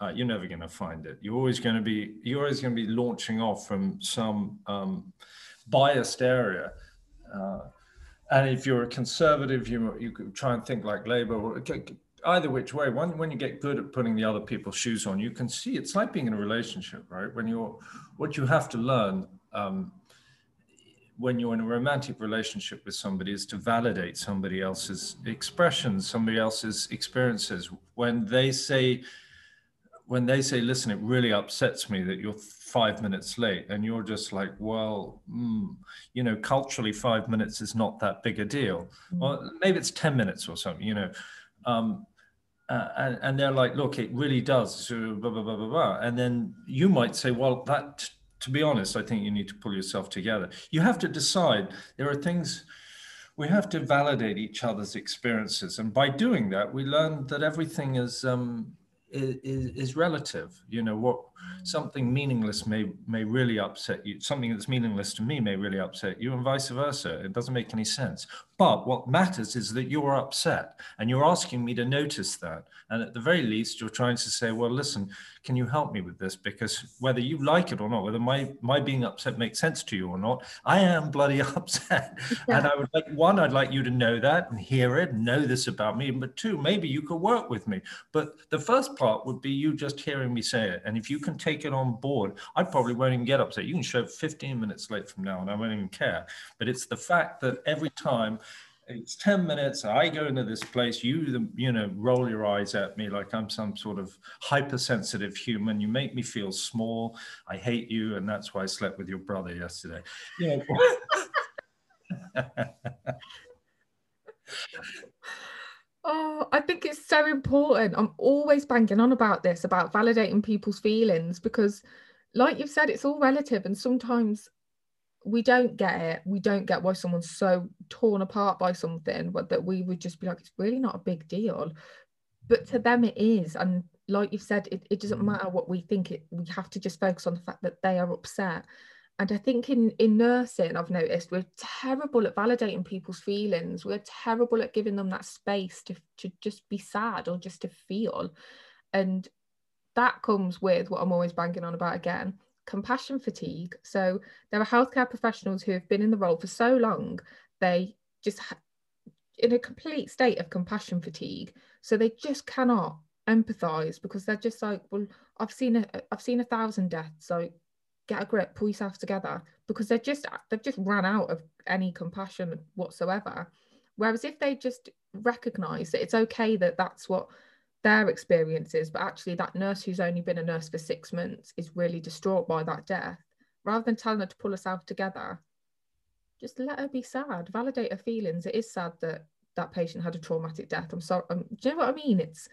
uh, you're never going to find it. You're always going to be you're always going to be launching off from some um, biased area. Uh, and if you're a conservative you you try and think like labor or either which way when, when you get good at putting the other people's shoes on you can see it's like being in a relationship right? When you're what you have to learn um, when you're in a romantic relationship with somebody is to validate somebody else's expressions somebody else's experiences. When they say when they say listen it really upsets me that you're five minutes late and you're just like well mm, you know culturally five minutes is not that big a deal. Mm. or maybe it's 10 minutes or something you know. Um, uh, and, and, they're like, look, it really does, blah, blah, blah, blah, blah. And then you might say, well, that, to be honest, I think you need to pull yourself together. You have to decide there are things, we have to validate each other's experiences. And by doing that, we learn that everything is, um, is, is relative. You know, what something meaningless may may really upset you. Something that's meaningless to me may really upset you, and vice versa. It doesn't make any sense. But what matters is that you're upset and you're asking me to notice that. And at the very least, you're trying to say, well, listen, can you help me with this? Because whether you like it or not, whether my, my being upset makes sense to you or not, I am bloody [LAUGHS] upset. And I would like, one, I'd like you to know that and hear it, and know this about me. But two, maybe you could work with me. But the first part would be you just hearing me say it. And if you can take it on board, I probably won't even get upset. You can show up 15 minutes late from now and I won't even care. But it's the fact that every time it's 10 minutes i go into this place you you know roll your eyes at me like i'm some sort of hypersensitive human you make me feel small i hate you and that's why i slept with your brother yesterday yeah [LAUGHS] [LAUGHS] oh i think it's so important i'm always banging on about this about validating people's feelings because like you've said it's all relative and sometimes we don't get it. We don't get why someone's so torn apart by something, but that we would just be like, it's really not a big deal. But to them, it is. And like you've said, it, it doesn't mm. matter what we think. It we have to just focus on the fact that they are upset. And I think in in nursing, I've noticed we're terrible at validating people's feelings. We're terrible at giving them that space to to just be sad or just to feel. And that comes with what I'm always banging on about again compassion fatigue. So there are healthcare professionals who have been in the role for so long, they just ha- in a complete state of compassion fatigue. So they just cannot empathize because they're just like, well, I've seen a, I've seen a thousand deaths. So get a grip, pull yourself together because they're just they've just ran out of any compassion whatsoever. Whereas if they just recognize that it's okay that that's what their experience is, but actually that nurse who's only been a nurse for six months is really distraught by that death, rather than telling her to pull herself together, just let her be sad, validate her feelings. It is sad that that patient had a traumatic death. I'm sorry. Um, do you know what I mean? It's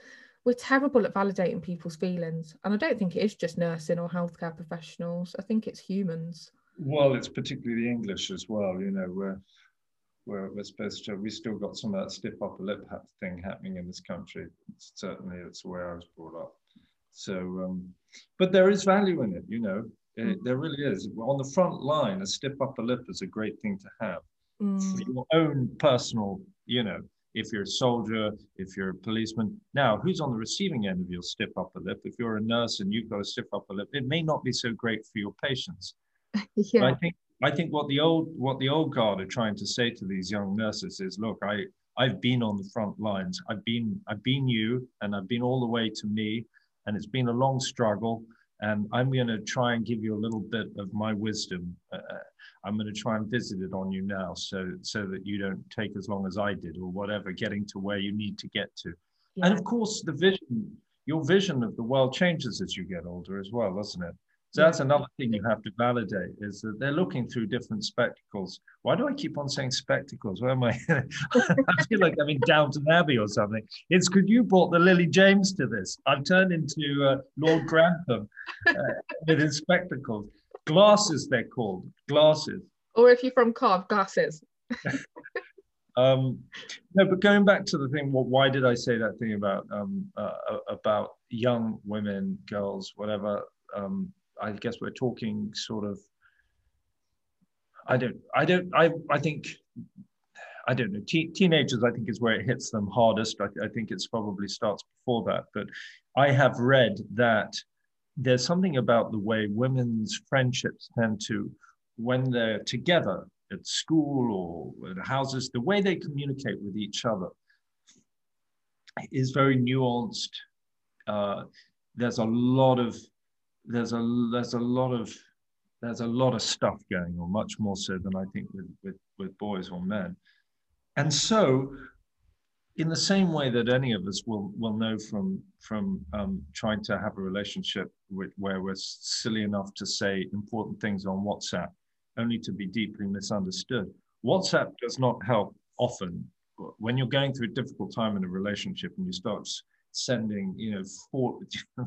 we're terrible at validating people's feelings, and I don't think it is just nursing or healthcare professionals. I think it's humans. Well, it's particularly the English as well. You know, where we're, we're supposed to, we still got some of that stiff upper lip thing happening in this country. certainly, it's the way I was brought up. So, um, but there is value in it, you know, it, mm. there really is. On the front line, a stiff upper lip is a great thing to have mm. for your own personal, you know, if you're a soldier, if you're a policeman. Now, who's on the receiving end of your stiff upper lip? If you're a nurse and you've got a stiff upper lip, it may not be so great for your patients. [LAUGHS] yeah. But I think I think what the old what the old guard are trying to say to these young nurses is, look, I I've been on the front lines. I've been I've been you, and I've been all the way to me, and it's been a long struggle. And I'm going to try and give you a little bit of my wisdom. Uh, uh I'm going to try and visit it on you now, so so that you don't take as long as I did, or whatever, getting to where you need to get to. Yeah. And of course, the vision, your vision of the world changes as you get older as well, doesn't it? So that's another thing you have to validate is that they're looking through different spectacles. Why do I keep on saying spectacles? Where am I? [LAUGHS] I feel like I'm in Downton Abbey or something. It's because you brought the Lily James to this. I've turned into uh, Lord Grantham uh, with his spectacles. Glasses, they're called. Glasses. Or if you're from Carve, glasses. [LAUGHS] um, no, but going back to the thing, well, why did I say that thing about um, uh, about young women, girls, whatever? Um, I guess we're talking sort of. I don't. I don't. I. I think. I don't know. Te- teenagers, I think, is where it hits them hardest. I, I think it's probably starts before that. But I have read that there's something about the way women's friendships tend to, when they're together at school or at houses, the way they communicate with each other is very nuanced. Uh, there's a lot of there's a there's a lot of there's a lot of stuff going on, much more so than I think with with, with boys or men. And so, in the same way that any of us will will know from from um, trying to have a relationship where we're silly enough to say important things on WhatsApp, only to be deeply misunderstood. WhatsApp does not help often when you're going through a difficult time in a relationship and you start sending, you know, four, [LAUGHS]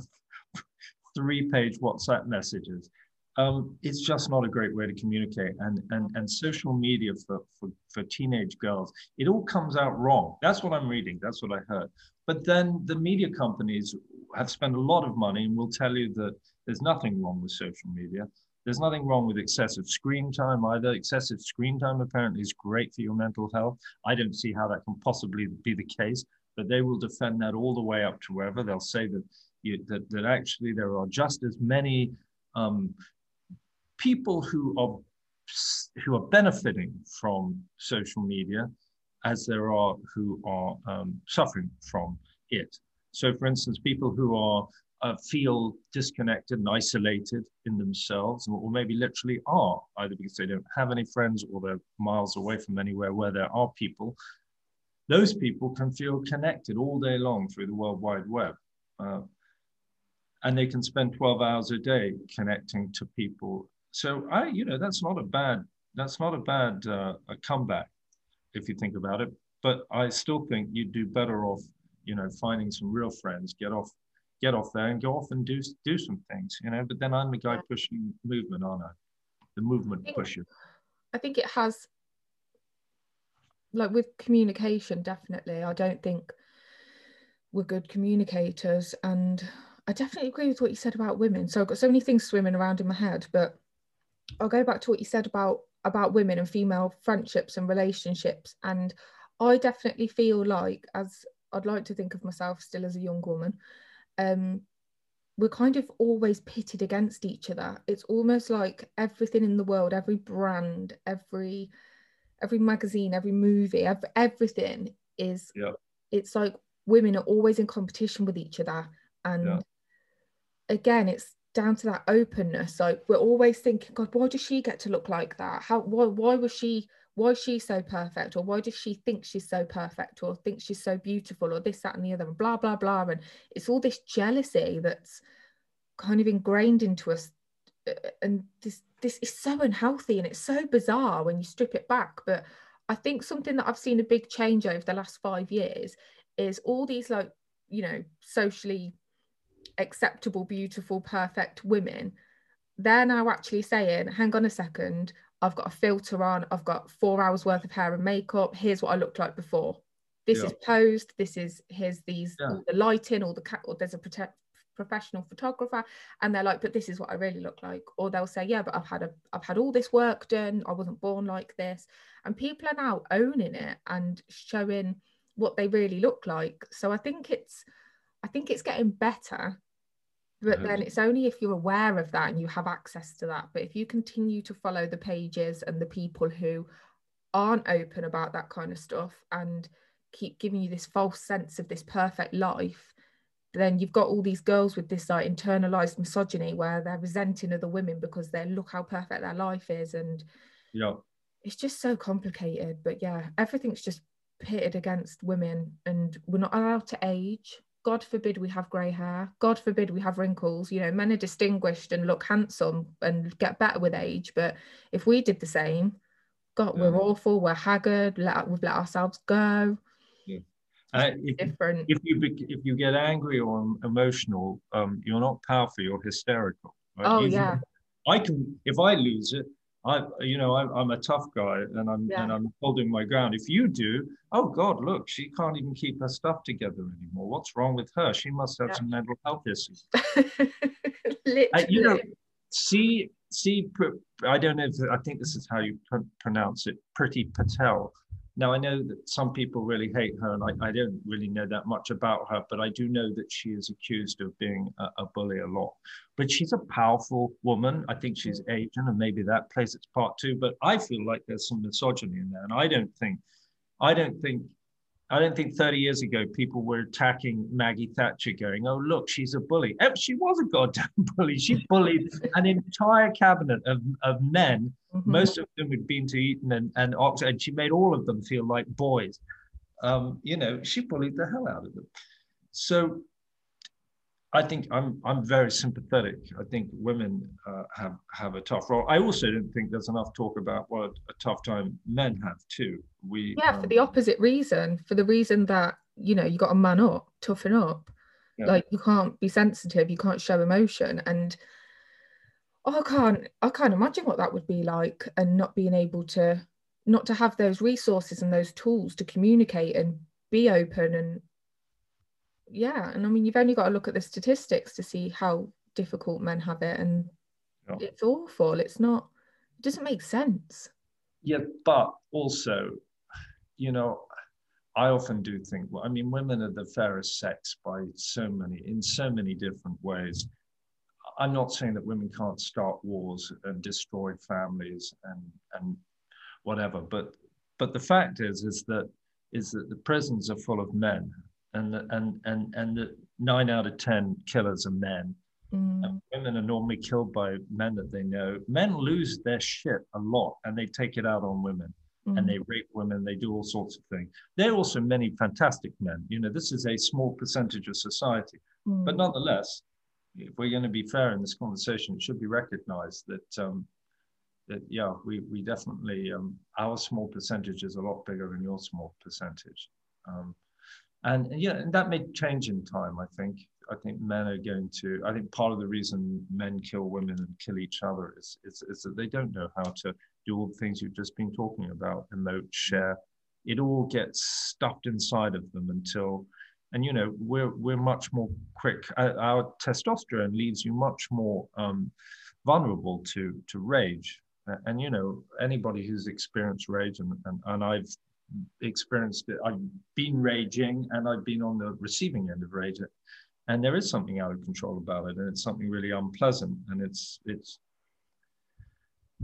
three page WhatsApp messages. Um, it's just not a great way to communicate. And, and, and social media for, for, for teenage girls, it all comes out wrong. That's what I'm reading. That's what I heard. But then the media companies have spent a lot of money and will tell you that there's nothing wrong with social media. There's nothing wrong with excessive screen time either. Excessive screen time apparently is great for your mental health. I don't see how that can possibly be the case, but they will defend that all the way up to wherever. They'll say that you, that, that actually there are just as many um, people who are who are benefiting from social media as there are who are um, suffering from it. So, for instance, people who are uh, feel disconnected and isolated in themselves, or maybe literally are, either because they don't have any friends or they're miles away from anywhere where there are people. Those people can feel connected all day long through the World Wide Web. Uh, and they can spend 12 hours a day connecting to people. So I, you know, that's not a bad, that's not a bad uh, a comeback if you think about it. But I still think you'd do better off, you know, finding some real friends, get off, get off there and go off and do do some things, you know. But then I'm the guy pushing movement, aren't I? The movement I think, pusher. I think it has, like with communication, definitely. I don't think we're good communicators and I definitely agree with what you said about women. So I've got so many things swimming around in my head, but I'll go back to what you said about about women and female friendships and relationships. And I definitely feel like, as I'd like to think of myself still as a young woman, um, we're kind of always pitted against each other. It's almost like everything in the world, every brand, every every magazine, every movie, every, everything is. Yeah. It's like women are always in competition with each other, and yeah. again, it's down to that openness. Like we're always thinking, God, why does she get to look like that? How why why was she why is she so perfect? Or why does she think she's so perfect or think she's so beautiful or this, that, and the other, and blah, blah, blah. And it's all this jealousy that's kind of ingrained into us. Uh, and this this is so unhealthy and it's so bizarre when you strip it back. But I think something that I've seen a big change over the last five years is all these like, you know, socially acceptable, beautiful, perfect women, they're now actually saying, hang on a second, I've got a filter on, I've got four hours worth of hair and makeup. Here's what I looked like before. This yeah. is posed. This is here's these yeah. all the lighting, all the cat. Or there's a protect, professional photographer, and they're like, but this is what I really look like. Or they'll say, yeah, but I've had a I've had all this work done. I wasn't born like this. And people are now owning it and showing what they really look like. So I think it's I think it's getting better but uh-huh. then it's only if you're aware of that and you have access to that. But if you continue to follow the pages and the people who aren't open about that kind of stuff and keep giving you this false sense of this perfect life then you've got all these girls with this like internalized misogyny where they're resenting other women because they look how perfect their life is and yeah. it's just so complicated. But yeah everything's just pitted against women and we're not allowed to age God forbid we have grey hair. God forbid we have wrinkles. You know, men are distinguished and look handsome and get better with age. But if we did the same, God, yeah. we're awful. We're haggard. Let, we've let ourselves go. Yeah. Uh, if, different. If you if you get angry or emotional, um, you're not powerful. You're hysterical. Right? Oh yeah. I can if I lose it, I, you know, I'm, I'm a tough guy and I'm yeah. and I'm holding my ground. If you do, oh God, look, she can't even keep her stuff together anymore. What's wrong with her? She must have yeah. some mental health issues. [LAUGHS] Literally. Uh, you know, see, see, I don't know if I think this is how you pr- pronounce it. Priti Patel now, I know that some people really hate her, and I, I, don't really know that much about her, but I do know that she is accused of being a, a bully a lot. But she's a powerful woman. I think she's mm. Asian, and maybe that plays its part too. But I feel like there's some misogyny in there, and I don't think, I don't think I don't think 30 years ago people were attacking Maggie Thatcher, going, "Oh, look, she's a bully." She was a goddamn [LAUGHS] bully. She bullied an entire cabinet of, of men. Mm-hmm. Most of them had been to Eton and, and Oxford, and she made all of them feel like boys. Um, you know, she bullied the hell out of them. So I think I'm I'm very sympathetic. I think women uh, have have a tough role. I also don't think there's enough talk about what a tough time men have too. We yeah, um, for the opposite reason, for the reason that you know you got to man up, toughen up. Yeah. Like you can't be sensitive, you can't show emotion, and I can't I can't imagine what that would be like, and not being able to not to have those resources and those tools to communicate and be open and yeah and i mean you've only got to look at the statistics to see how difficult men have it and yeah. it's awful. It's not it doesn't make sense. Yeah but also you know i often do think well i mean women are the fairest sex by so many in so many different ways. I'm not saying that women can't start wars and destroy families and and whatever but but the fact is is that is that the prisons are full of men and and and and the nine out of ten killers are men. Mm. women are normally killed by men that they know. Men lose their shit a lot, and they take it out on women, mm. and they rape women. They do all sorts of things. There are also many fantastic men. You know, this is a small percentage of society, mm. but nonetheless, if we're going to be fair in this conversation, it should be recognized that. Um, that yeah, we we definitely um, our small percentage is a lot bigger than your small percentage. Um, and yeah, and that may change in time. I think. I think men are going to. I think part of the reason men kill women and kill each other is is, is that they don't know how to do all the things you've just been talking about, emote, share. It all gets stuffed inside of them until, and you know, we're we're much more quick. Our testosterone leaves you much more um, vulnerable to to rage. And you know, anybody who's experienced rage, and, and, and I've experienced it. I've been raging and I've been on the receiving end of rage. and there is something out of control about it, and it's something really unpleasant, and it's it's.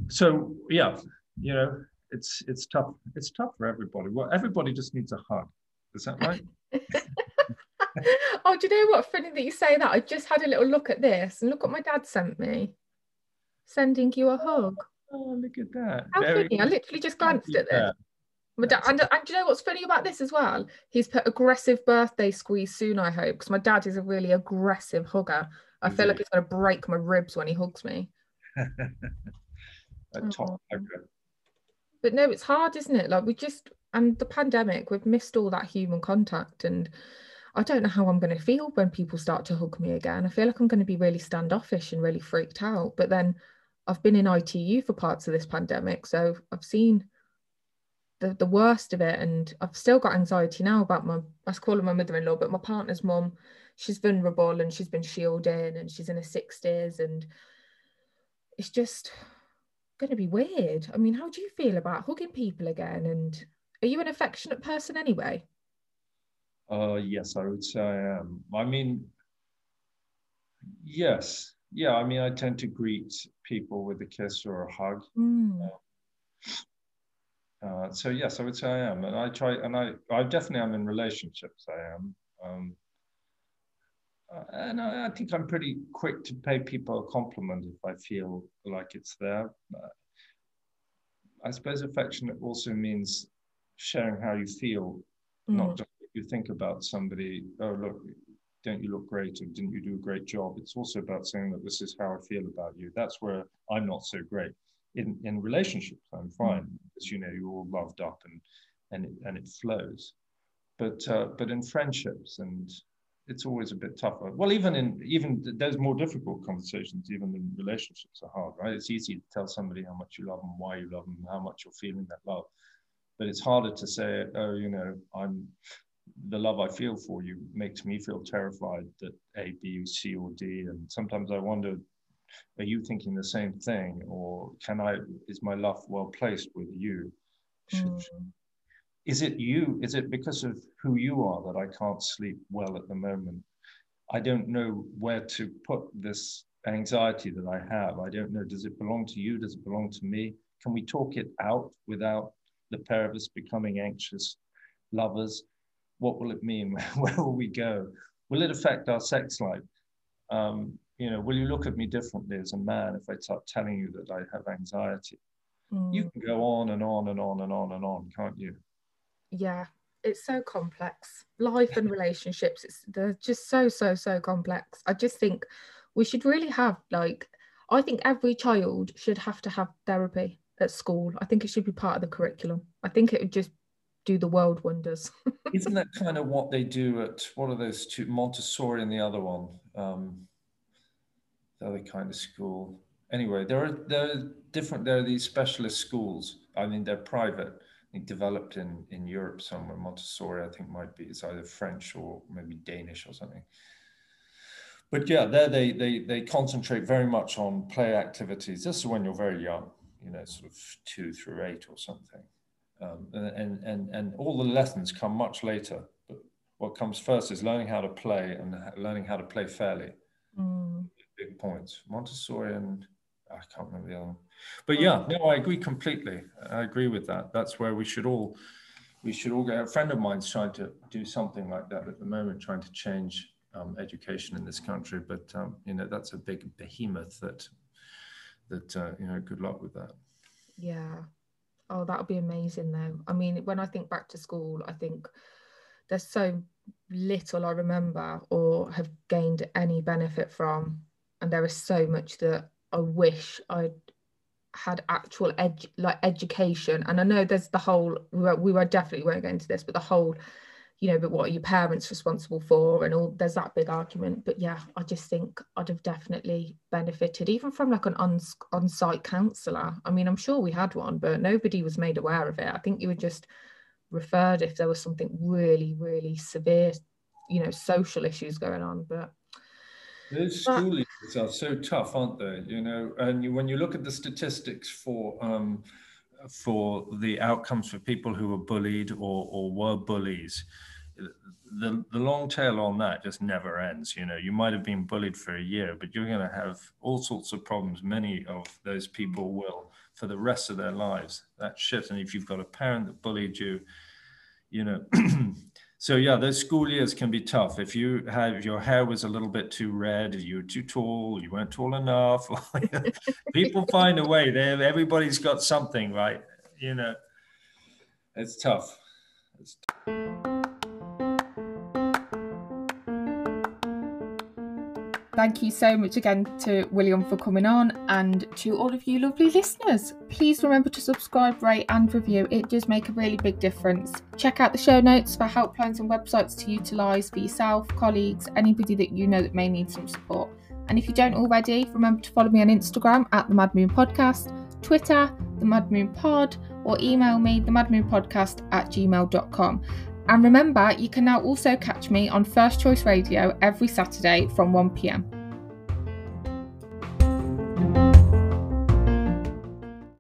So yeah, you know, it's it's tough. It's tough for everybody. Well, everybody just needs a hug. Is that right? [LAUGHS] [LAUGHS] oh, do you know what? Funny that you say that. I just had a little look at this and look what my dad sent me. Sending you a hug. Oh, look at that. How Very funny. I literally just glanced at this. My dad, and, and do you know what's funny about this as well? He's put aggressive birthday squeeze soon, I hope, because my dad is a really aggressive hugger. I feel like he's going to break my ribs when he hugs me. [LAUGHS] a mm. top hugger. But no, it's hard, isn't it? Like we just, and the pandemic, we've missed all that human contact. And I don't know how I'm going to feel when people start to hug me again. I feel like I'm going to be really standoffish and really freaked out. But then I've been in ITU for parts of this pandemic. So I've seen the, the worst of it. And I've still got anxiety now about my, I was calling my mother in law, but my partner's mom she's vulnerable and she's been shielding and she's in her 60s. And it's just going to be weird. I mean, how do you feel about hugging people again? And are you an affectionate person anyway? Uh, yes, I would say I am. I mean, yes. Yeah, I mean, I tend to greet people with a kiss or a hug. Mm. Uh, uh, so yes, I would say I am, and I try, and I, I definitely am in relationships. I am, um, uh, and I, I, think I'm pretty quick to pay people a compliment if I feel like it's there. Uh, I suppose affection also means sharing how you feel, mm. not just what you think about somebody. Oh, look, don't you look great, or didn't you do a great job? It's also about saying that this is how I feel about you. That's where I'm not so great in, in relationships, I'm fine because you know you're all loved up and and it, and it flows. But uh, but in friendships and it's always a bit tougher. Well, even in even those more difficult conversations, even in relationships, are hard, right? It's easy to tell somebody how much you love them, why you love them, how much you're feeling that love, but it's harder to say, oh, you know, I'm the love I feel for you makes me feel terrified that A, B, C, or D, and sometimes I wonder are you thinking the same thing or can i is my love well placed with you? Should, mm. is it you is it because of who you are that i can't sleep well at the moment? I don't know where to put this anxiety that i have. I don't know does it belong to you? Does it belong to me? Can we talk it out without the pair of us becoming anxious lovers? What will it mean? [LAUGHS] Where will we go? Will it affect our sex life? Um, you know, will you look at me differently as a man if I start telling you that I have anxiety? Mm. You can go on and on and on and on and on, can't you? Yeah, it's so complex. Life and relationships, it's they're just so, so, so complex. I just think we should really have like I think every child should have to have therapy at school. I think it should be part of the curriculum. I think it would just do the world wonders. [LAUGHS] Isn't that kind of what they do at what are those two Montessori and the other one? Um, the other kind of school. Anyway, there are there are different. There are these specialist schools. I mean, they're private. Think developed in in Europe somewhere. Montessori, I think, might be it's either French or maybe Danish or something. But yeah, there they they they concentrate very much on play activities. This is when you're very young, you know, sort of two through eight or something. Um, and, and, and all the lessons come much later. But what comes first is learning how to play and learning how to play fairly. Mm big points. Montessori and I can't remember the other one. But yeah, no, I agree completely. I agree with that. That's where we should all we should all go. A friend of mine's trying to do something like that at the moment, trying to change um, education in this country. But um, you know, that's a big behemoth. That that uh, you know, good luck with that. Yeah. Oh, that would be amazing, though. I mean, when I think back to school, I think there's so little I remember or have gained any benefit from and there is so much that I wish I'd had actual like education. And I know there's the whole we were, we were definitely won't get into this but the whole you know but what are your parents responsible for and all there's that big argument. But yeah I just think I'd have definitely benefited even from like an on on-site counselor I mean I'm sure we had one but nobody was made aware of it. I think you were just referred if there was something really really severe you know social issues going on but those school years are so tough, aren't they? You know, and you, when you look at the statistics for um, for the outcomes for people who were bullied or, or were bullies, the, the long tail on that just never ends. You know, you might have been bullied for a year, but you're going to have all sorts of problems. Many of those people will for the rest of their lives. That shit. And if you've got a parent that bullied you, you know, [CLEARS THROAT] so yeah, those school years can be tough. If you have your hair was a little bit too red, you were too tall, you weren't tall enough. [LAUGHS] people [LAUGHS] find a way. They everybody's got something, right? You know, it's tough. It's t- Thank you so much again to William for coming on and to all of you lovely listeners. Please remember to subscribe, rate, and review. It does make a really big difference. Check out the show notes for helplines and websites to utilise for yourself, colleagues, anybody that you know that may need some support. And if you don't already, remember to follow me on Instagram at the Mad Moon Podcast, Twitter, the Mad Moon Pod, or email me, the Mad Moon Podcast at gmail.com. And remember, you can now also catch me on First Choice Radio every Saturday from 1pm.